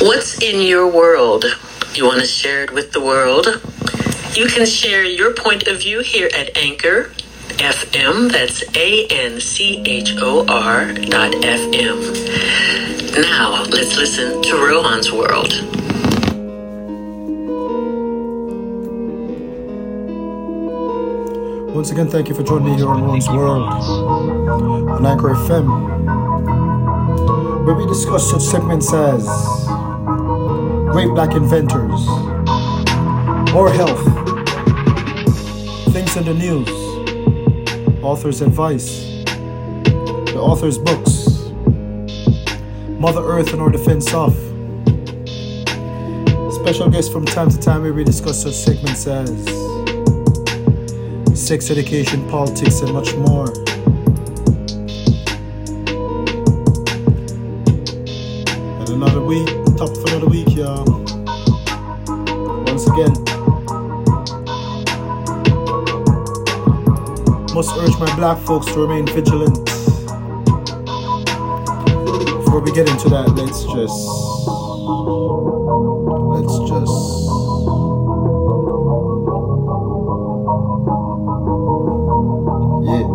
What's in your world? You want to share it with the world? You can share your point of view here at Anchor FM. That's A N C H O R dot FM. Now, let's listen to Rohan's World. Once again, thank you for joining me here on Rohan's World on Anchor FM, where we discuss such segments as great black inventors, or health, things in the news, author's advice, the author's books, Mother Earth and our defense off. Special guests from time to time we discuss such segments as sex education, politics, and much more. Must urge my black folks to remain vigilant. Before we get into that, let's just. Let's just. Yeah.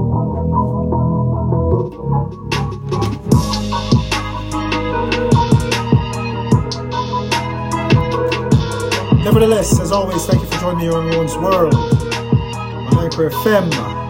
Nevertheless, as always, thank you for joining me on Rowan's World on Anchor FM.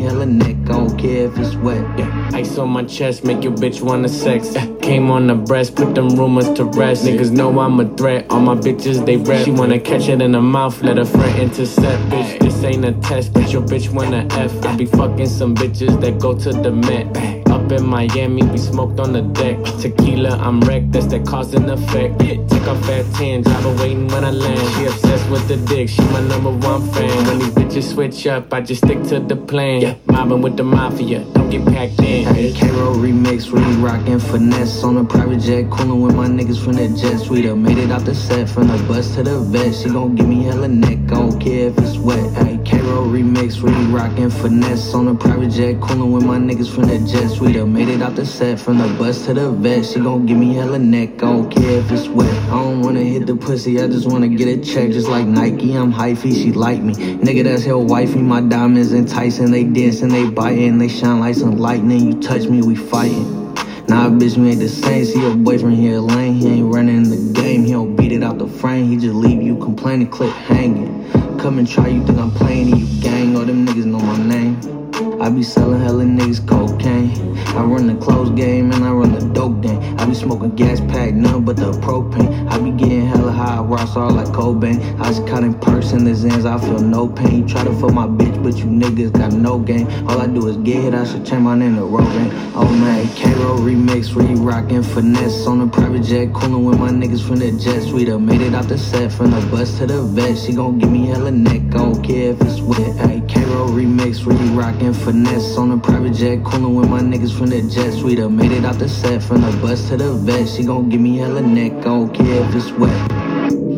Neck, I don't care if it's wet. Yeah, ice on my chest, make your bitch wanna sex. Uh, Came on the breast, put them rumors to rest. Niggas know I'm a threat, all my bitches they rep. She wanna catch it in the mouth, let her friend intercept. Bitch, this ain't a test, but your bitch wanna F. I be fucking some bitches that go to the Met. Up in Miami, we smoked on the deck. Tequila, I'm wrecked, that's that cause and effect. Take off at 10, drive her waiting when I land. She obsessed with the dick, she my number one fan. When these bitches switch up, I just stick to the plan. Mobbing with the mafia, don't get packed in. Hey, K-Roll remix, really rockin' finesse on a private jet, coolin' with my niggas from the jet. We done made it out the set, from the bus to the vet. She gon' give me hella neck, I don't care if it's wet. Hey, K-Roll remix, really rockin' finesse on a private jet, coolin' with my niggas from the jet. We done made it out the set, from the bus to the vet. She gon' give me hella neck, I don't care if it's wet. I don't wanna hit the pussy, I just wanna get a check, just like Nike. I'm hyphy, she like me. Nigga, that's hell wifey. My diamonds enticing, they dancing, they biting, they shine like some lightning. You touch me, we fighting. Nah, bitch, we ain't the same. See your boyfriend here lame. He ain't running the game. He don't beat it out the frame. He just leave you complaining, clip hanging. Come and try, you think I'm playing, you gang. All them niggas know my name. I be selling hella niggas cocaine. I run the clothes game and I run the dope game. I be smoking gas pack, none but the propane. I be getting hella high, rocks all like Cobain. I cutting purse in the Zans, I feel no pain. Try to fuck my bitch, but you niggas got no game. All I do is get hit, I should change my name to Rogan. Oh man, K-Roll remix, re rockin' finesse on a private jet, coolin' with my niggas from the jet. We done made it out the set, from the bus to the vet. She gon' give me hella neck, I don't care if it's wet. Hey, K-Roll remix, really rockin' finesse on a private jet, coolin' with my niggas from the jet. We done made it out the set, from the bus to the vet. She gon' give me hella neck, I don't care if it's wet.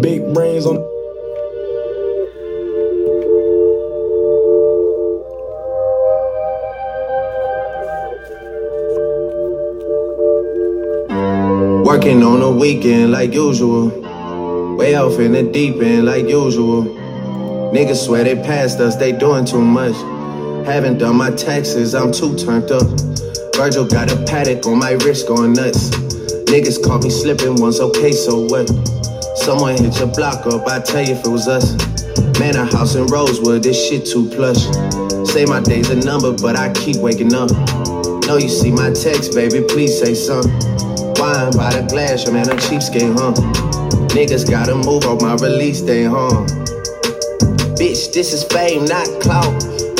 Big brains on. Working on a weekend like usual. Way off in the deep end like usual. Niggas swear they passed us, they doing too much. Haven't done my taxes, I'm too turned up. Virgil got a Patek on my wrist going nuts. Niggas caught me slipping once, okay, so what? Someone hit your block up, I tell you if it was us. Man, a house in Rosewood, this shit too plush. Say my day's a number, but I keep waking up. Know you see my text, baby, please say something. Wine by the glass, man, I'm at a cheapskate, huh? Niggas gotta move on my release day, huh? Bitch, this is fame, not clout.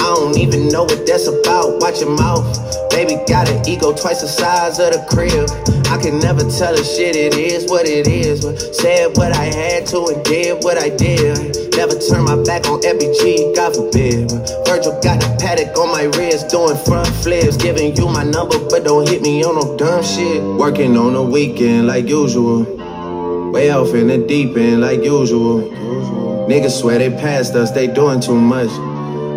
I don't even know what that's about. Watch your mouth. Baby got an ego twice the size of the crib. I can never tell a shit, it is what it is. But said what I had to and did what I did. Never turn my back on FBG, God forbid. Virgil got a Patek on my wrist, doing front flips. Giving you my number, but don't hit me on no dumb shit. Working on the weekend like usual. Way off in the deep end like usual. Niggas swear they passed us, they doing too much.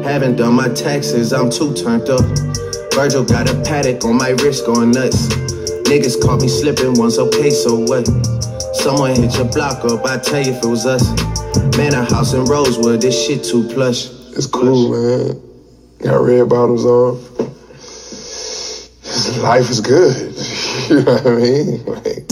Haven't done my taxes, I'm too turned up. Virgil got a Patek on my wrist going nuts. Niggas caught me slipping once, okay, so what? Someone hit your block up, I tell you if it was us. Man, a house in Rosewood, this shit too plush. It's cool, man. Got red bottoms on. Life is good. you know what I mean? Like,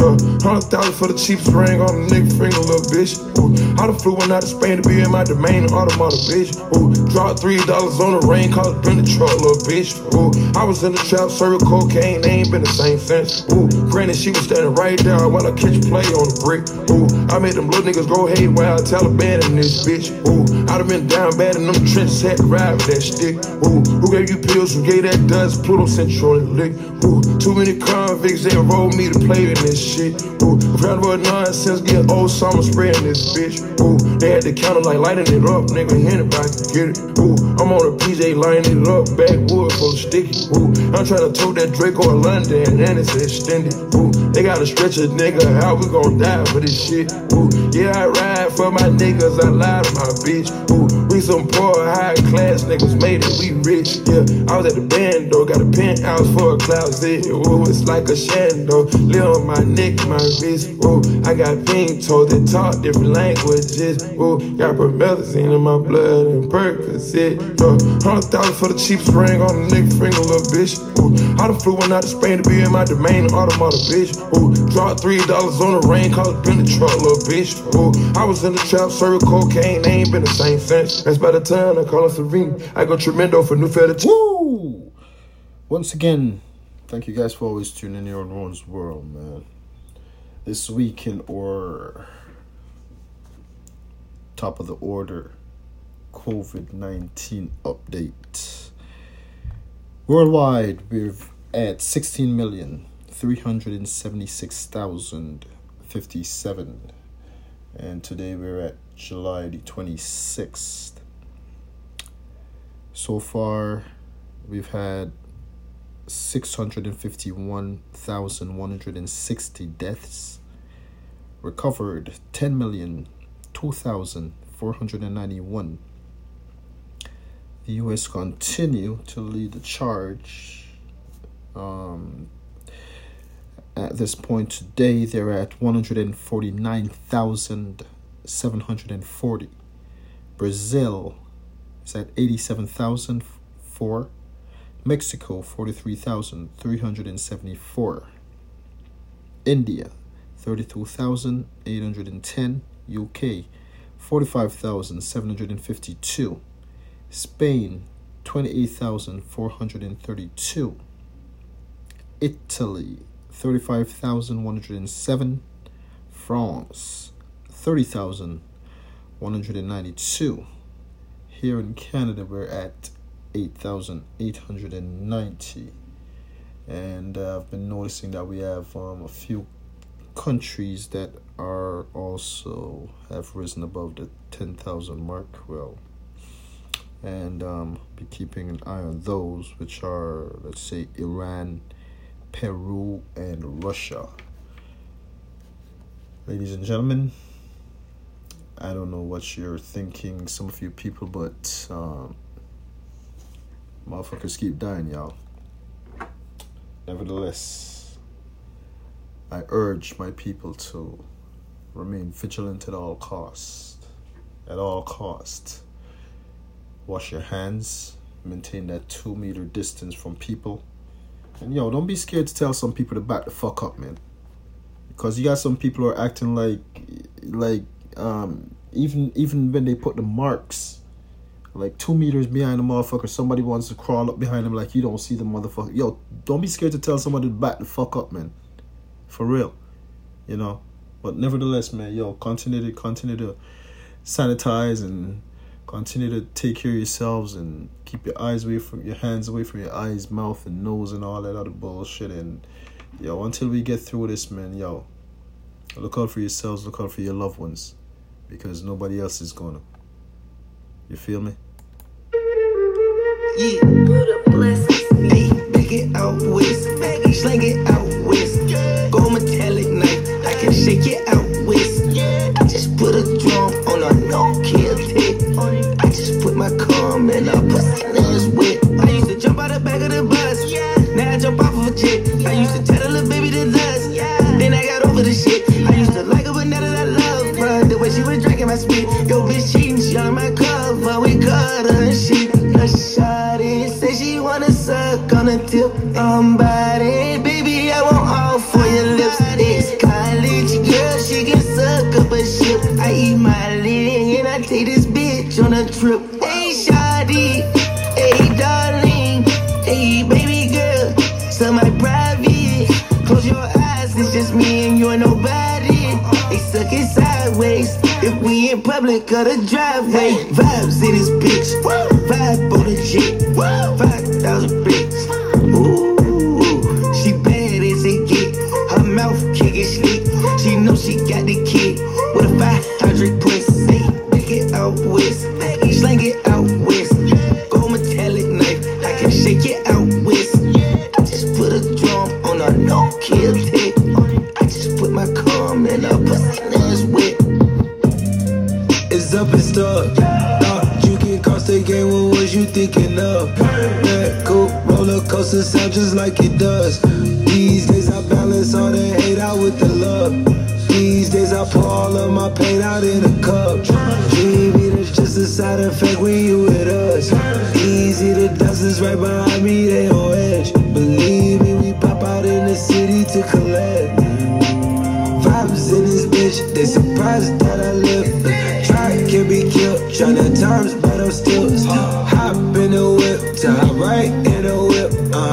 Hundred thousand for the cheapest ring on a nigga finger, little bitch. Ooh, I done flew one out to Spain to be in my domain, automata, bitch. Ooh, dropped three dollars on the rain, called it been the truck, little bitch. Ooh, I was in the trap, serving cocaine, they ain't been the same since. Ooh, granted, she was standing right there while I catch play on the brick. Ooh, I made them little niggas go haywire, Taliban in this bitch. Ooh, I done been down bad in them trenches, had to ride with that stick. Ooh, who gave you pills? Who gave that dust? Pluto on lick. Ooh, too many convicts, they enrolled me to play in this shit. Ooh, round about nonsense, get old summer spraying this bitch. Ooh, they had the counter like lighting it up, nigga, anybody can get it. Ooh, I'm on a PJ lining it up, backwood of sticky. Ooh, I'm trying to tote that Draco in London, and it's extended. Ooh, they gotta stretch a nigga, how we gon' die for this shit? Ooh, yeah, I ride for my niggas, I lie to my bitch. Ooh, we some poor, high class niggas made it, we rich. Yeah, I was at the band though, got a penthouse for a closet. Ooh, it's like a shando, live on my neck, my wrist. Ooh, I got pink toes that talk different languages. Ooh, got promethazine in my blood and Percocet. Uh, hundred thousand for the cheapest ring on a nigga finger, little bitch. Ooh, I done flew one out to Spain to be in my domain, automata, bitch. Ooh, dropped three dollars on the rain, called it been the truck, little bitch. Ooh, I was in the trap, serving cocaine, they ain't been the same since. That's by the time I call her Serene. I go tremendo for new feta. Woo! Once again, thank you guys for always tuning in on Ron's World, man. This week in or top of the order COVID 19 update. Worldwide, we're at 16 million 376,057. And today we're at July the 26th. So far, we've had 651,160 deaths, recovered 10,002,491. The US continue to lead the charge. Um, at this point today, they're at 149,740. Brazil is at 87,004. Mexico 43,374. India 32,810. UK 45,752. Spain 28,432. Italy 35,107. France 30,192. Here in Canada, we're at 8,890. And uh, I've been noticing that we have um, a few countries that are also have risen above the 10,000 mark. Well, and um, be keeping an eye on those, which are, let's say, Iran, Peru, and Russia. Ladies and gentlemen, I don't know what you're thinking, some of you people, but um, motherfuckers keep dying, y'all. Nevertheless, I urge my people to remain vigilant at all costs. At all costs. Wash your hands, maintain that two meter distance from people. And yo, don't be scared to tell some people to back the fuck up, man. Because you got some people who are acting like like um even even when they put the marks like two meters behind the motherfucker, somebody wants to crawl up behind him like you don't see the motherfucker. Yo, don't be scared to tell somebody to back the fuck up, man. For real. You know? But nevertheless, man, yo, continue to continue to sanitize and continue to take care of yourselves and keep your eyes away from your hands away from your eyes, mouth and nose and all that other bullshit and yo, until we get through this, man, yo, look out for yourselves, look out for your loved ones. Because nobody else is gonna. You feel me? Yeah. What a blessing. Hey, back it out west. Slang it out west. Go metallic knife. I can shake it out west. I just put a drum on a no kill tape. I just put my cum in a pussy that's wet. I used to jump out the back of the bus. Now I jump off of a jet. I used to tell a little baby to dust. Then I got over the shit. I used to like her, but now that I love her, the way she was drinking my spit. Yo, bitch cheating, she on my cover. We cut her and shit. A shawty say she wanna suck on a tip. Body, baby, I want all for your lips. Ex college girl, she can suck up a ship. I eat my leg and I take this bitch on a trip. Hey, shawty, hey, darling, hey, baby girl, so my private. Close your eyes, it's just me and you and nobody. They suck it sideways. If we in public or the driveway, vibes in this bitch. Vibe on the jet. Five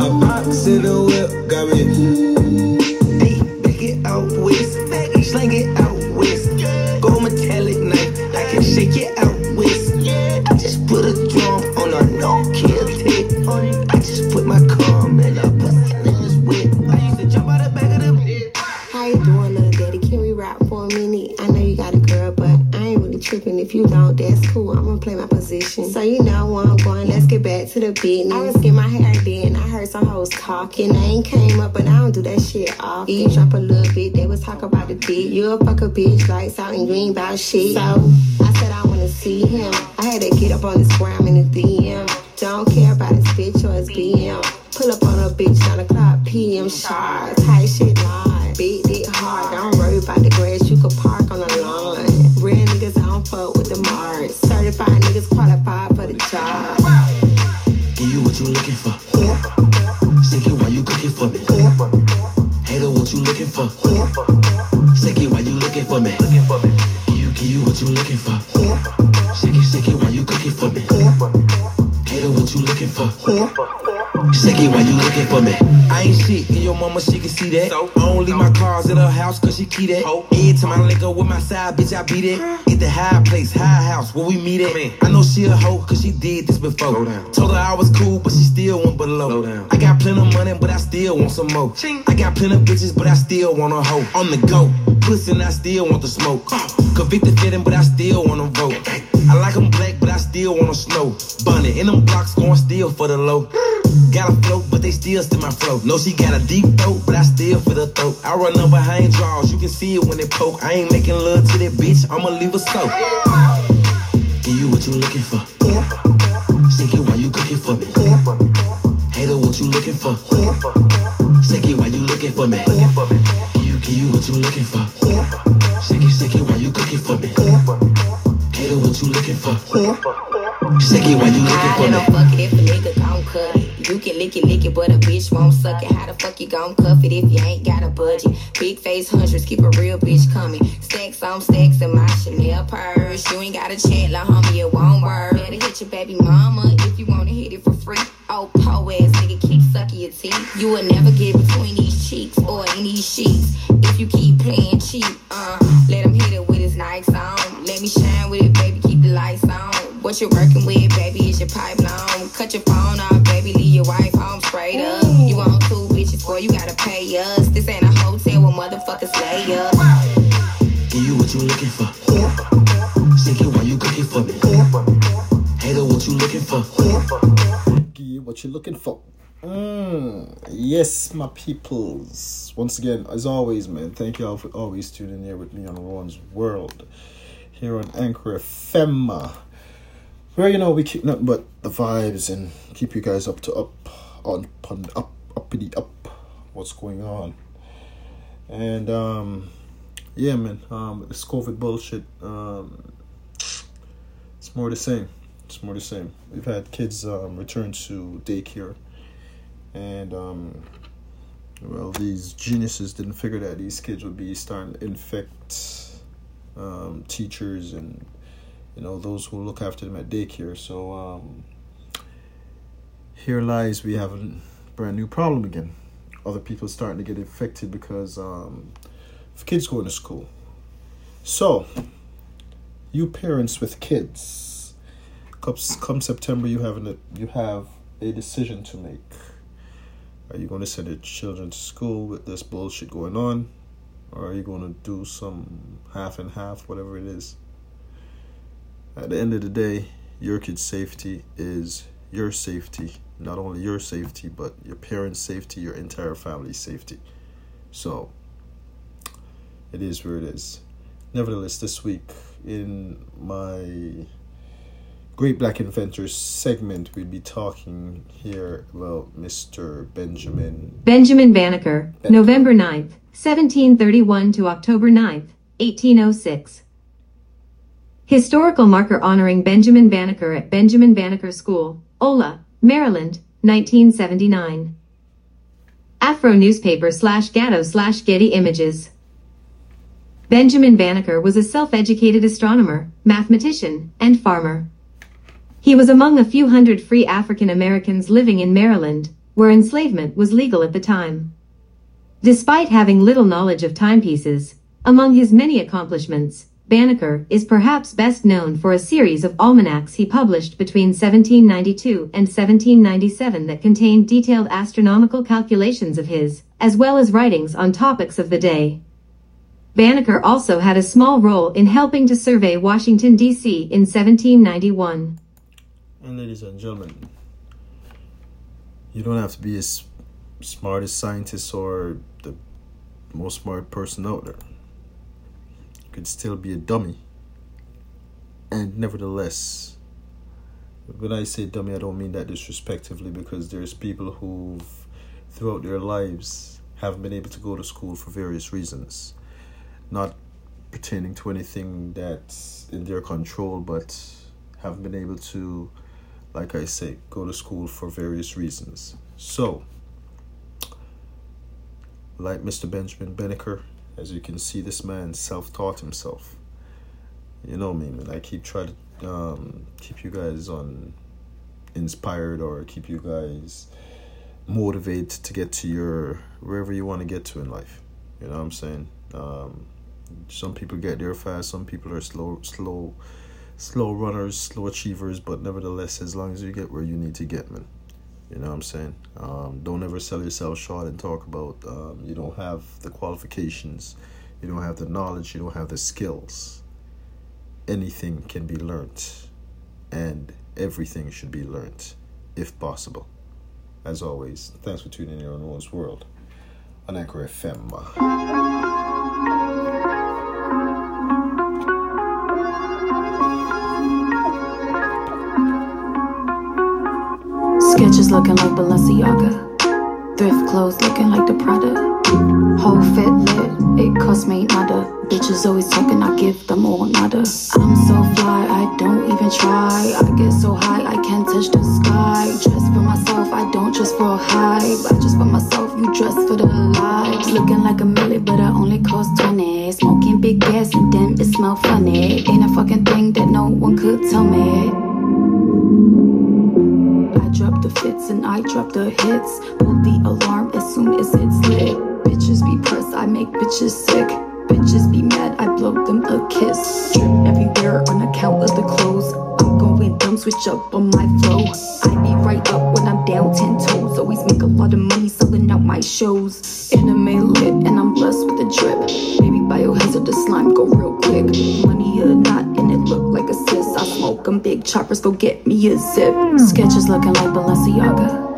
whip, box in the whip, got me. Back it out. Slang it out. Go metallic knife. I can shake it out west. I just put a drum on a no kill tape. I just put my cum in a pussy that's wet. I used to jump out the back of How you doing, little daddy? Can we rap for a minute? I know you got a girl, but I ain't really tripping. If you don't, that's cool. I'm gonna play my position. So you know where I'm going. Let's get back to the business. Talking. I ain't came up, but I don't do that shit often. Mm. Eavesdrop a little bit. They was talking about the dick. You a fuck a bitch, like out and green about shit. So I said I wanna see him. I had to get up on his gram in the DM. Don't care about his bitch or his BM. Pull up on a bitch 9 o'clock PM sharp. Tight shit line. Beat it hard. Don't worry about the grass. You could park on the lawn. Real niggas, I don't fuck with the marks. Certified niggas qualified for the job. Give you what you looking for. For? Sick it while you looking for me. I ain't shit, and your mama she can see that. I don't leave my cars at her house cause she key that. Every time I link up with my side, bitch, I beat it. At the high place, high house, where we meet at. I know she a hoe cause she did this before. Told her I was cool, but she still went below. I got plenty of money, but I still want some more. I got plenty of bitches, but I still want a hoe. On the go, pussy, and I still want the smoke. Convicted fitting, but I still wanna vote. I like 'em black, but I still wanna snow. Bunny in them blocks, going still for the low. Got a float, but they still still my flow. No, she got a deep throat, but I still feel the throat. I run up behind draws, you can see it when they poke. I ain't making love to that bitch, I'ma leave her so. Give you what you looking for. Sick it while you cooking for me. Hater, what you looking for? Sick it while you looking for me. Give you, give you what you looking for. Sick it, sick it while you cooking for me. What you looking for? It while you looking for I me. don't fuck if a nigga gon' cut it. You can lick it, lick it, but a bitch won't suck it. How the fuck you gon' cuff it if you ain't got a budget? Big face hundreds, keep a real bitch coming. Stacks on stacks in my Chanel purse. You ain't got a chat, like homie, it won't work. Better hit your baby mama if you wanna hit it for free. Oh, po ass nigga, keep sucking your teeth. You will never get between these cheeks or in these sheets if you keep playing cheap. Uh, let him hit it with his Nikes on. What you working with, baby, is your pipeline. Cut your phone off, baby, leave your wife home straight up. You want two bitches, boy, you gotta pay us. This ain't a hotel where motherfuckers lay up. Give you what you looking for. Shake it while you cooking for me. Hater, what you looking for? Give you what you're looking for. Mm, yes, my peoples. Once again, as always, man, thank you all for always tuning in here with me on Ron's World here on Anchor FM. Where you know we keep nothing but the vibes and keep you guys up to up on, on up uppity up what's going on. And um yeah man, um this COVID bullshit, um it's more the same. It's more the same. We've had kids um return to daycare and um well these geniuses didn't figure that these kids would be starting to infect um, teachers and you know those who look after them at daycare. So um, here lies we have a brand new problem again. Other people starting to get infected because um, kids going to school. So you parents with kids. Come, come september you have an, you have a decision to make. Are you going to send your children to school with this bullshit going on? Or are you going to do some half and half, whatever it is? At the end of the day, your kid's safety is your safety. Not only your safety, but your parents' safety, your entire family's safety. So, it is where it is. Nevertheless, this week in my Great Black Inventors segment, we'll be talking here about Mr. Benjamin. Benjamin Banneker, November 9th, 1731 to October 9th, 1806. Historical marker honoring Benjamin Banneker at Benjamin Banneker School, Oella, Maryland, 1979. Afro newspaper slash Gado slash Getty Images. Benjamin Banneker was a self-educated astronomer, mathematician, and farmer. He was among a few hundred free African Americans living in Maryland, where enslavement was legal at the time. Despite having little knowledge of timepieces, among his many accomplishments, Banneker is perhaps best known for a series of almanacs he published between 1792 and 1797 that contained detailed astronomical calculations of his, as well as writings on topics of the day. Banneker also had a small role in helping to survey Washington, D.C. in 1791. And ladies and gentlemen, you don't have to be as smart as scientist or the most smart person out there. Could still be a dummy. And nevertheless, when I say dummy, I don't mean that disrespectively because there's people who've throughout their lives haven't been able to go to school for various reasons. Not pertaining to anything that's in their control, but haven't been able to like I say, go to school for various reasons. So, like Mr. Benjamin Banneker, as you can see, this man self-taught himself. You know me, man. I keep trying to um, keep you guys on inspired or keep you guys motivated to get to your wherever you want to get to in life. You know what I'm saying? Um, some people get there fast. Some people are slow, slow slow runners, slow achievers, but nevertheless, as long as you get where you need to get, man. You know what I'm saying? Um, don't ever sell yourself short and talk about um, you don't have the qualifications, you don't have the knowledge, you don't have the skills. Anything can be learned, and everything should be learned, if possible. As always, thanks for tuning in on Ron's World on Anchor FM. Sketches looking like Balenciaga. Thrift clothes looking like the Prada. Whole fit lit, it cost me nada. Bitches always talking, I give them all nada. I'm so fly, I don't even try. I get so high, I can't touch the sky. Dress for myself, I don't dress for a hype. I just for myself, you dress for the lives. Looking like a milli, but I only cost 20. Smoking big gas and then it smell funny. Ain't a fucking thing that no one could tell me. And I drop the hits. Pull the alarm as soon as it's lit. Bitches be pressed, I make bitches sick. Bitches be mad, I blow them a kiss. Drip everywhere on account of the clothes. I'm going dumb, switch up on my Sketches looking like Balenciaga.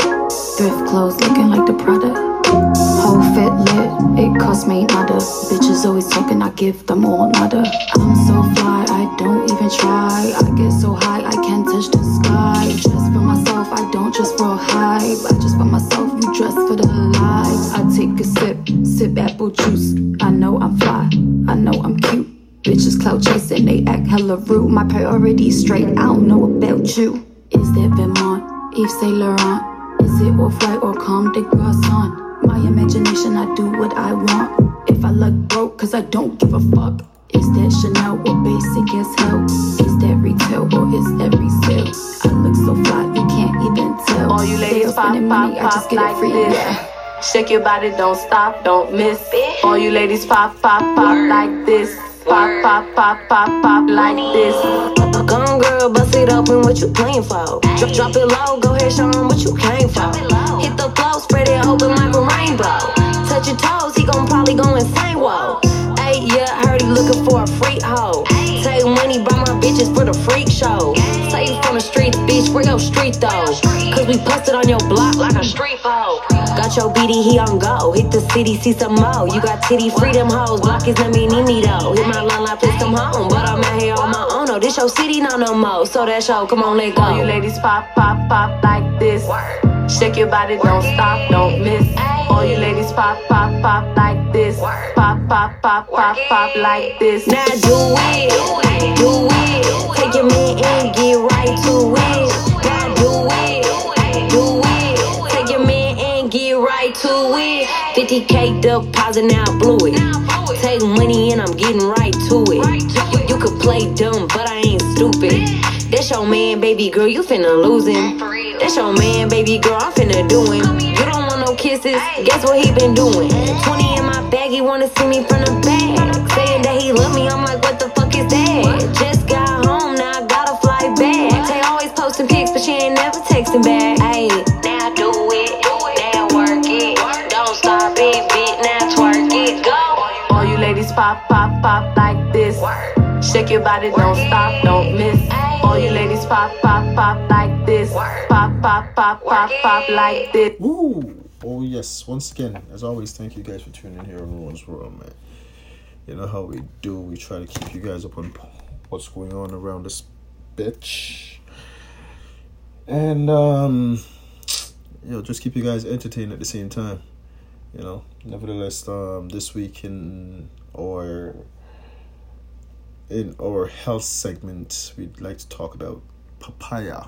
Shake your body, don't stop, don't miss. All you ladies pop, pop, pop like this. Pop, pop, pop, pop, pop like this. Gone girl, bust it open, what you playing for? Drop, drop it low, go ahead, show 'em what you came for. Hit the flow, spread it open like a rainbow. Touch your toes, he gon' probably go insane, whoa. Hey, yeah, heard he looking for a freak hoe. Take money, buy my bitches for the freak show. Where your street though? Cause we posted on your block like a street pole. Got your BD, he on go. Hit the city, see some mo. You got titty freedom hoes, block is me Nini though. Hit my line like please come home. But I'm out here on my own, no, this your city, no, no more. So that show, come on, let go. All you ladies pop, pop, pop like this. Shake your body, don't stop, don't miss. All you ladies pop, pop, pop like this. Pop, pop, pop, pop, pop like this. Now do it, do it. Take your man and get right to it. Now do it, do it. Take your man and get right to it. 50k deposit, now I blew it. Take money and I'm getting right to it. You, you could play dumb, but I ain't stupid. That's your man, baby girl, you finna lose him. That's your man, baby girl, I'm finna do him. You don't want no kisses, guess what he been doing? 20 in my bag, he wanna see me from the back. Saying that he love me, I'm like, what the fuck is that? Just your body, don't stop, don't miss. All you ladies pop, pop, pop like this. Pop, pop, pop, pop, pop like this. Ooh. Oh yes. Once again, as always, thank you guys for tuning in here on Ruins World, man. You know how we do. We try to keep you guys up on what's going on around this bitch. And um you know, just keep you guys entertained at the same time. You know. Nevertheless, um this week in our in our health segment we'd like to talk about papaya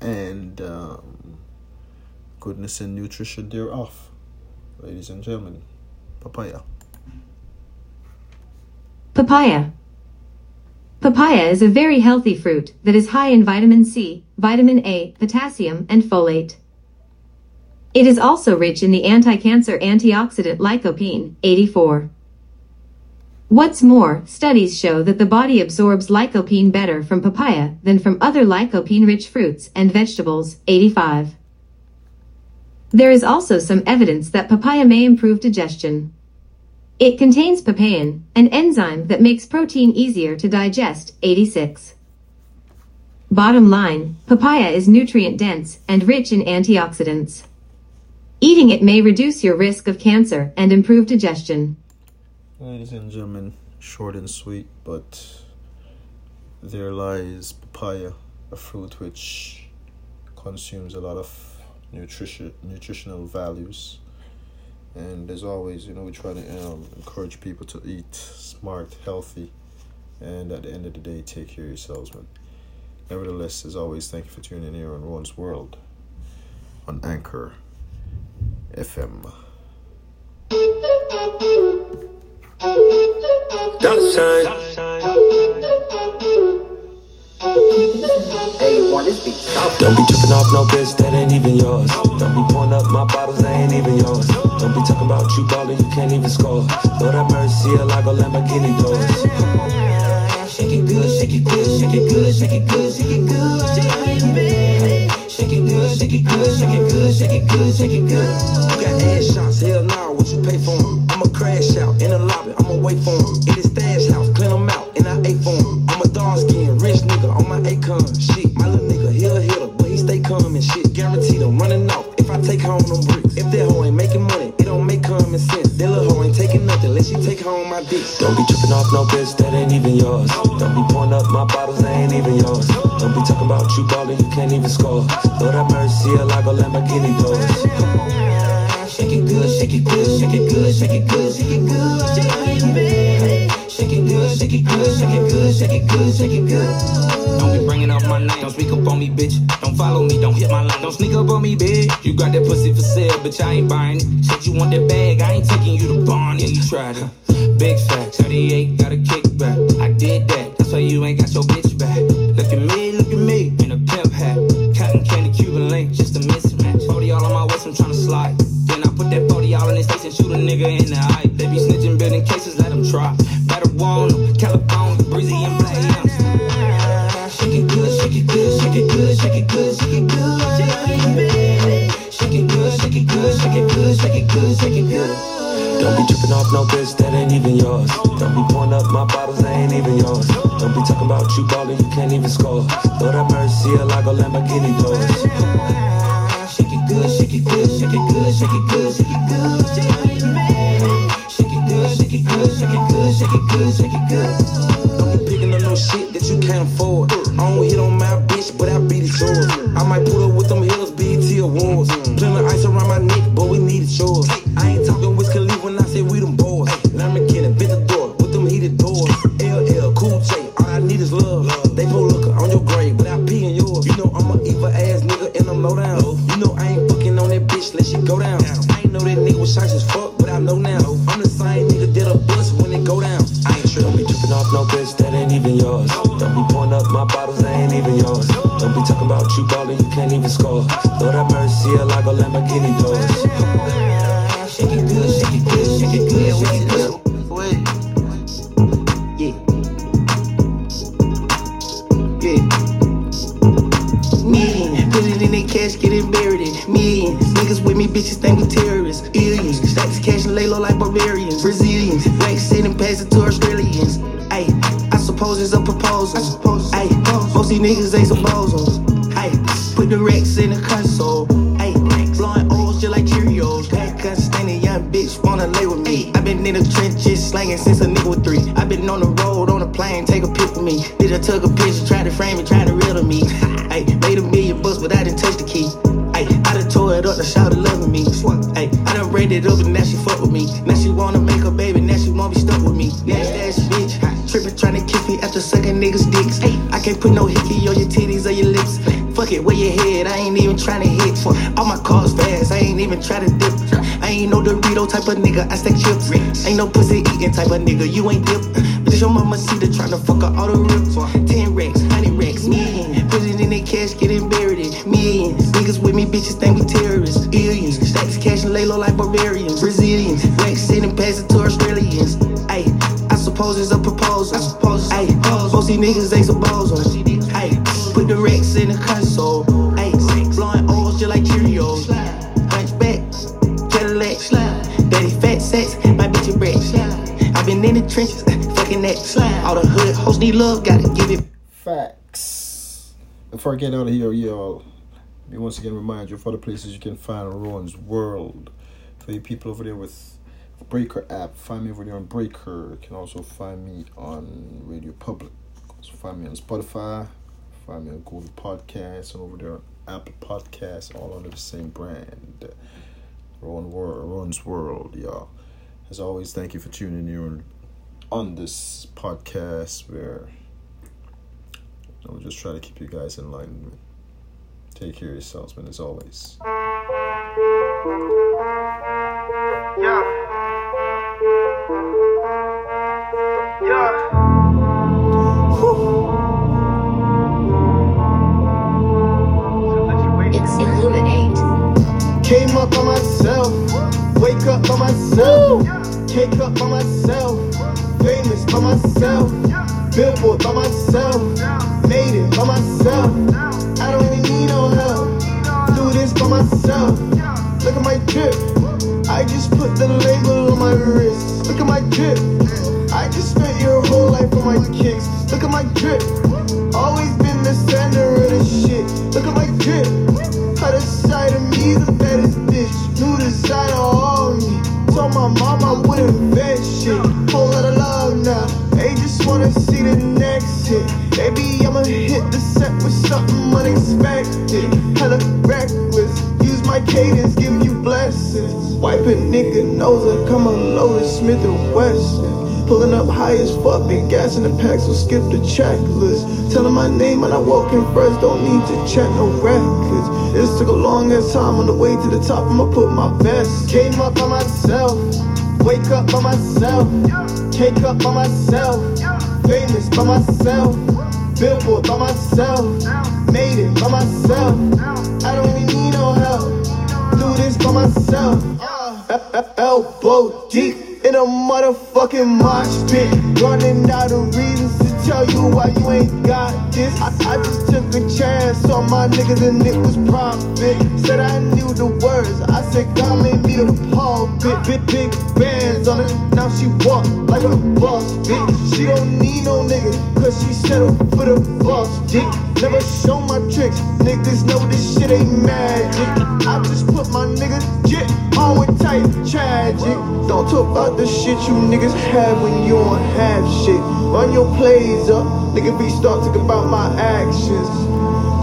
and um goodness and nutrition thereof. Ladies and gentlemen, papaya. Papaya. Papaya is a very healthy fruit that is high in vitamin C, vitamin A, potassium, and folate. It is also rich in the anti-cancer antioxidant lycopene, 84. What's more, studies show that the body absorbs lycopene better from papaya than from other lycopene-rich fruits and vegetables, 85. There is also some evidence that papaya may improve digestion. It contains papain, an enzyme that makes protein easier to digest, 86. Bottom line, papaya is nutrient dense and rich in antioxidants. Eating it may reduce your risk of cancer and improve digestion. Ladies and gentlemen, short and sweet, but there lies papaya, a fruit which consumes a lot of nutrition nutritional values And as always, you know, we try to um, encourage people to eat smart, healthy, and at the end of the day, take care of yourselves, man. Nevertheless, as always, thank you for tuning in here on Ron's World on Anchor FM. Dollar sign. Don't be tripping off no bitch that ain't even yours. Don't be pulling up my bottles that ain't even yours. Don't be talking about you ballin', you can't even score. Lord have mercy, a Lago Lamborghini doors. Shake it good, shake it good, shake it good, shake it good, shake it good. Shake it good, shake it good, shake it good, shake it good, shake it good. You got ass face and shoot a nigga in the eye. They be snitching, building cases. Let them try. Better warn them. California, breezy and black. Shake it good, shake it good, shake it good, shake it good, shake it good. Shake it good, shake it good, shake it good, shake it good, shake it good. Don't be tripping off no bitch that ain't even yours. Don't be pouring up my bottles that ain't even yours. Don't be talking about you ballin', you can't even score. Lord have mercy, a Lago Lamborghini doors. Good, shake it good, shake it good, shake it good, shake it good. Shake it good, shake it good, shake it good, shake it good, shake it good. Don't be picking up no shit that you can't afford. I don't hit on my bitch, but I beat it yours. I might pull up with them hills, BET awards. Plenty ice around my neck, but we need it yours. I ain't talking Wiz good. Yeah. Million, put it in their cash, get it buried in. Niggas with me, bitches think we terrorists. Billions, stack this cash lay low like barbarians. Brazilians, black sit and pass to Australians. Ayy, I suppose it's a proposal. Ayy, most these niggas ain't supposals. Ayy, put the Rex in since a nigga was three. i been on the road, on a plane, take a pic with me. Bitch, I took a picture, tried to frame it, tried to riddle me. Ayy, made a million bucks, but I didn't touch the key. Ayy, I done tore it up, the shout loving me. Ayy, I done braided it up and now she fuck with me. Now she wanna make a baby, now she wanna be stuck with me. Nasty ass bitch, trippin' tryna kiss me after sucking niggas' dicks. I can't put no hickey on your titties or your lips. Fuck it, where your head, I ain't even tryna hit. All my cars fast, I ain't even tryna dip. Ain't no Dorito type of nigga, I stack chips. Ain't no pussy eating type of nigga, you ain't dip. Bitch, your mama see the tryna fuck her all the rips. 10 racks, 100 racks, million. Put it in their cash, get buried in millions. Niggas with me, bitches think we terrorists. Billions, stack this cash and lay low like barbarians. Brazilians, black sit and pass it to Australians. Ayy, I suppose it's a proposal. I suppose. Ayy, most these niggas ain't supposals. Love, gotta give it. Facts. Before I get out of here, y'all, let me once again remind you of other places you can find Rowan's World. For you people over there with Breaker app, find me over there on Breaker. You can also find me on Radio Public. Find me on Spotify, find me on Google Podcasts, and over there on Apple Podcasts, all under the same brand. Ron Wor- Ron's World, y'all. As always, thank you for tuning in on this podcast where I'll just try to keep you guys in line. Take care of yourselves, man, as always. Yeah. Yeah. It's illuminate. Came up on myself, wake up on myself, cake up on myself, famous by myself, billboard by myself, made it by myself. I don't even need no help. Do this by myself. Look at my drip. I just put the label on my wrist. Look at my drip. I just spent your whole life on my kicks. Look at my drip. Always been the center of the shit. Look at my drip. Other side of me, the baddest bitch. Side of all me. Told my mom I would invent shit. Baby, I'ma hit the set with something unexpected. Hella reckless. Use my cadence, give you blessings. Wipe a nigga nose and come unloaded Smith and Wesson. Pulling up high as fuck, been gas in the pack, so skip the checklist. Telling my name when I walk in first, don't need to check no records. This took a long ass time on the way to the top, I'ma put my best. Came up by myself, wake up by myself, cake up by myself, famous by myself, billboard by myself, made it by myself. I don't even need no help, do this by myself. Uh, uh, uh, elbow deep in a motherfucking mosh pit. Running out of reasons tell you why you ain't got this. I, I just took a chance on my niggas and it was profit. Said I knew the words. I said God made me the pulpit. Big, big big bands on it. Now she walk like a boss bitch. She don't need no nigga, cause she settled for the boss dick. Never show my tricks. Niggas know this shit ain't magic. I just put my niggas get on with tight tragic. Don't talk about the shit you niggas have when you don't have shit. Run your plays up, nigga be start about my actions.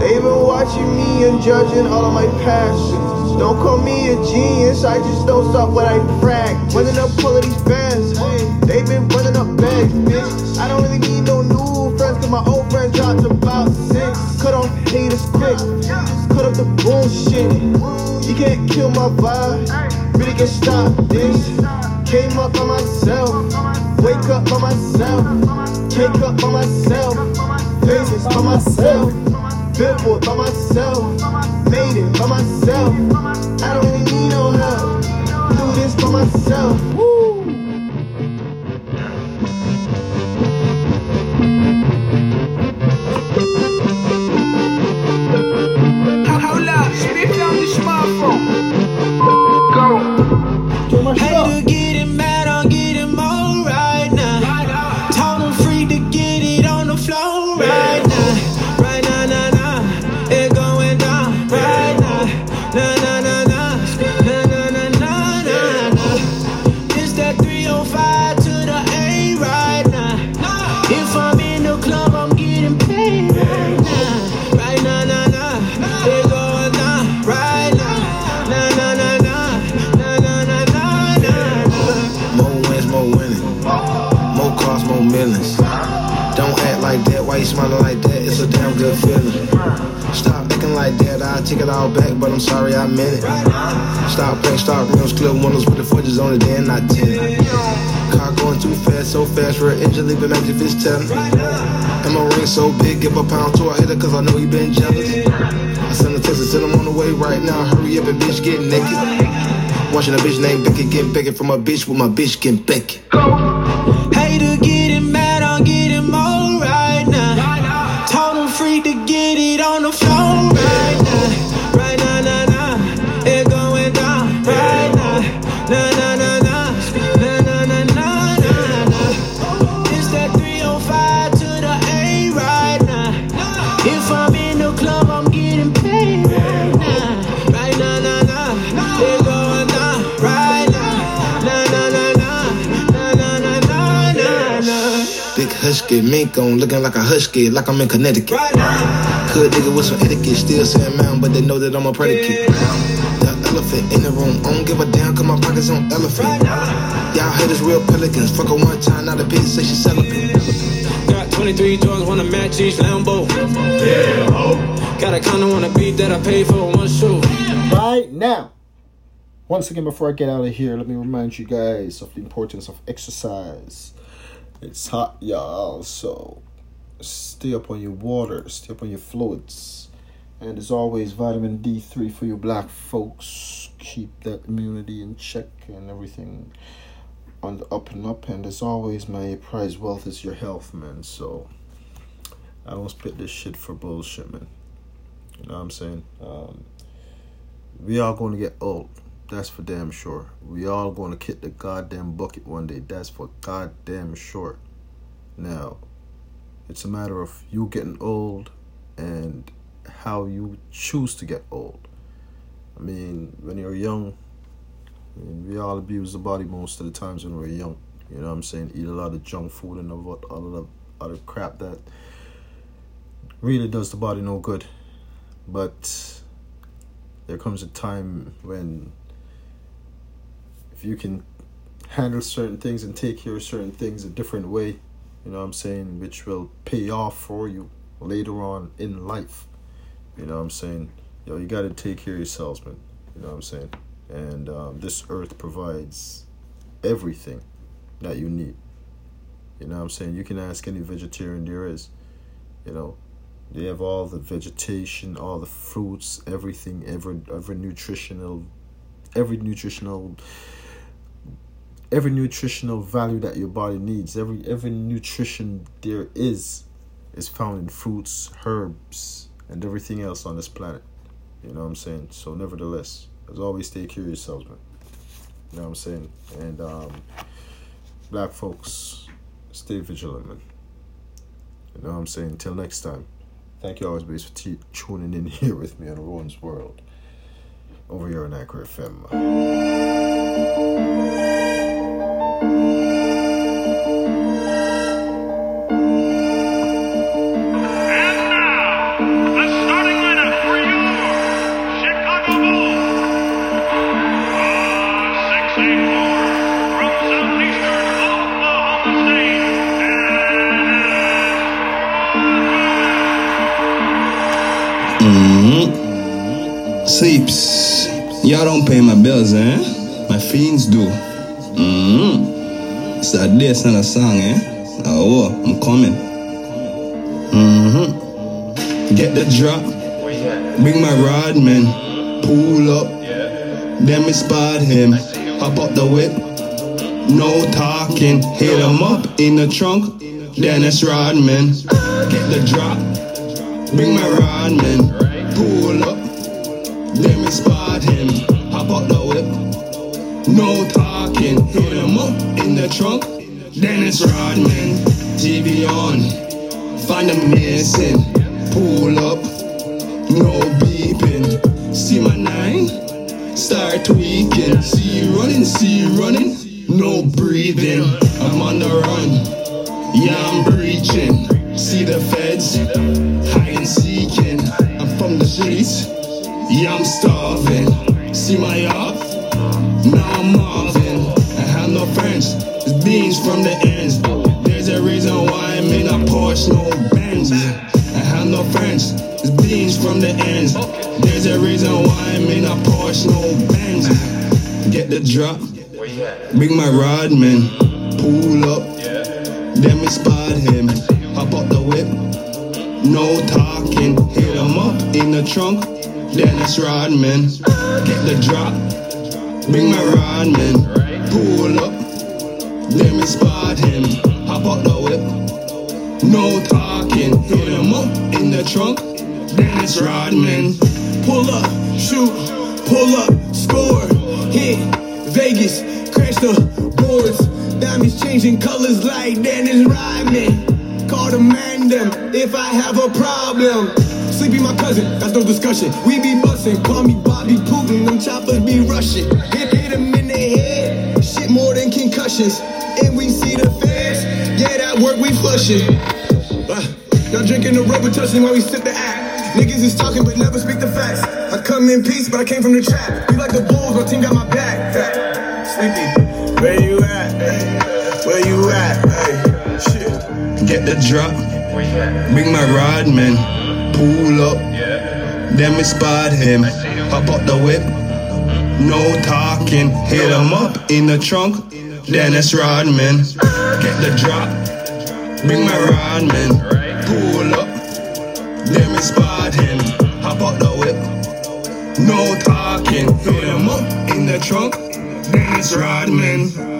They been watching me and judging all of my passions. Don't call me a genius, I just don't stop what I practice. Running up all of these bands, they been running up bags, bitch. I don't really need no new friends, cause my old friends dropped about six. Cut off haters quick, cut up the bullshit. You can't kill my vibe, really can stop this. Came up by myself, wake up by myself, cake up by myself, famous by myself, billboard by myself, made it by myself. I don't need no help, do this by myself. Hold take it all back, but I'm sorry I meant it. Stop playing, stop rims, clip windows with the footage on it, then I not 10. Car going too fast, so fast, real engine leaving magic fish telling. And my ring so big, give a pound to a hater, cause I know he been jealous. I send a text and send him on the way right now. Hurry up and bitch get naked. Watching a bitch named Becky get Becky from a bitch with my bitch getting Becky. Hate to get him mad, mink on, looking like a husky, like I'm in Connecticut. Hood nigga with some etiquette, still saying man, but they know that I'm a predicate. The elephant in the room. I don't give a damn, cause my pockets on elephant. Y'all haters real pelicans. Fuck her one time, now the bitch say she celibate. Got 23 Jordans, wanna match each Lambo. Yeah, ho. Got a condo on a beat that I paid for one shoe. Right now. Once again, before I get out of here, let me remind you guys of the importance of exercise. It's hot, y'all, so stay up on your water, stay up on your fluids. And as always, vitamin D3 for you black folks. Keep that immunity in check and everything on the up and up. And as always, my prize wealth is your health, man. So I don't spit this shit for bullshit, man. You know what I'm saying? Um, we are going to get old. That's for damn sure. We all going to kick the goddamn bucket one day. That's for goddamn sure. Now, it's a matter of you getting old and how you choose to get old. I mean, when you're young, I mean, we all abuse the body most of the times when we're young. You know what I'm saying? Eat a lot of junk food and all of other crap that really does the body no good. But there comes a time when if you can handle certain things and take care of certain things a different way, you know what I'm saying, which will pay off for you later on in life. You know what I'm saying? Yo, you got to take care of yourselves, man. You know what I'm saying? And um, this earth provides everything that you need. You know what I'm saying? You can ask any vegetarian there is. You know, they have all the vegetation, all the fruits, everything, every every nutritional, every nutritional every nutritional value that your body needs, every every nutrition there is, is found in fruits, herbs, and everything else on this planet. You know what I'm saying? So nevertheless, as always, stay curious yourselves, man. You know what I'm saying? And um, black folks, stay vigilant, man. You know what I'm saying? Until next time. Thank you always, base for t- tuning in here with me on Rowan's World. Over here on Anchor FM. Sleeps. Y'all don't pay my bills, eh? My fiends do. Mm-hmm. It's that this and a song, eh? Oh, I'm coming. Mm-hmm. Get the drop. Bring my rod, man. Pull up. Then me spot him. Hop up the whip. No talking. Hit him up in the trunk. Dennis Rodman. Get the drop. Bring my rod, man. Pull up. Then me spot him. Hop up the whip. No talking. Hit him up in the trunk. Dennis Rodman. TV on. Find him missing. Pull up. No beeping. See my nine? Start tweaking. See you running, see you running. No breathing. I'm on the run. Yeah, I'm breaching. See the feds, hide and seeking. I'm from the streets, yeah, I'm starving. See my up, now I'm Marvin. I have no friends, it's beans from the ends. There's a reason why I'm in a Porsche, no Benz. I have no friends, it's beans from the ends. There's a reason why I'm in a Porsche, no Benz. Get the drop, bring my rod, man. Pull up, then we spot him. Hop up the whip, no talking. Hit him up in the trunk, Dennis Rodman. Get the drop, bring my rod, man. Pull up, then we spot him. Hop up the whip, no talking. Hit him up in the trunk, Dennis Rodman. Pull up, shoot, pull up, score, hit, Vegas, crash the boards. Diamonds changing colors like Dennis Rodman. Call the man them if I have a problem. Sleepy my cousin, that's no discussion. We be bustin', call me Bobby Putin, them choppers be rushing. Hit, hit him in the head, shit more than concussions. And we see the feds, yeah, that work we flushing. Uh, now drinking the rubber touching while we sip the act. Niggas is talking but never speak the facts. I come in peace, but I came from the trap. We like the Bulls, my team got my back. Sleepy, where you at? Where you at? Hey, shit. Get the drop, bring my rod, man. Pull up, then we spot him. Hop out the whip, no talking. Hit him up in the trunk, Dennis Rodman. Get the drop, bring my Rodman. Pull up, then we spot him. Hop out the whip, no talking. Hit him up in the trunk, Dennis Rodman.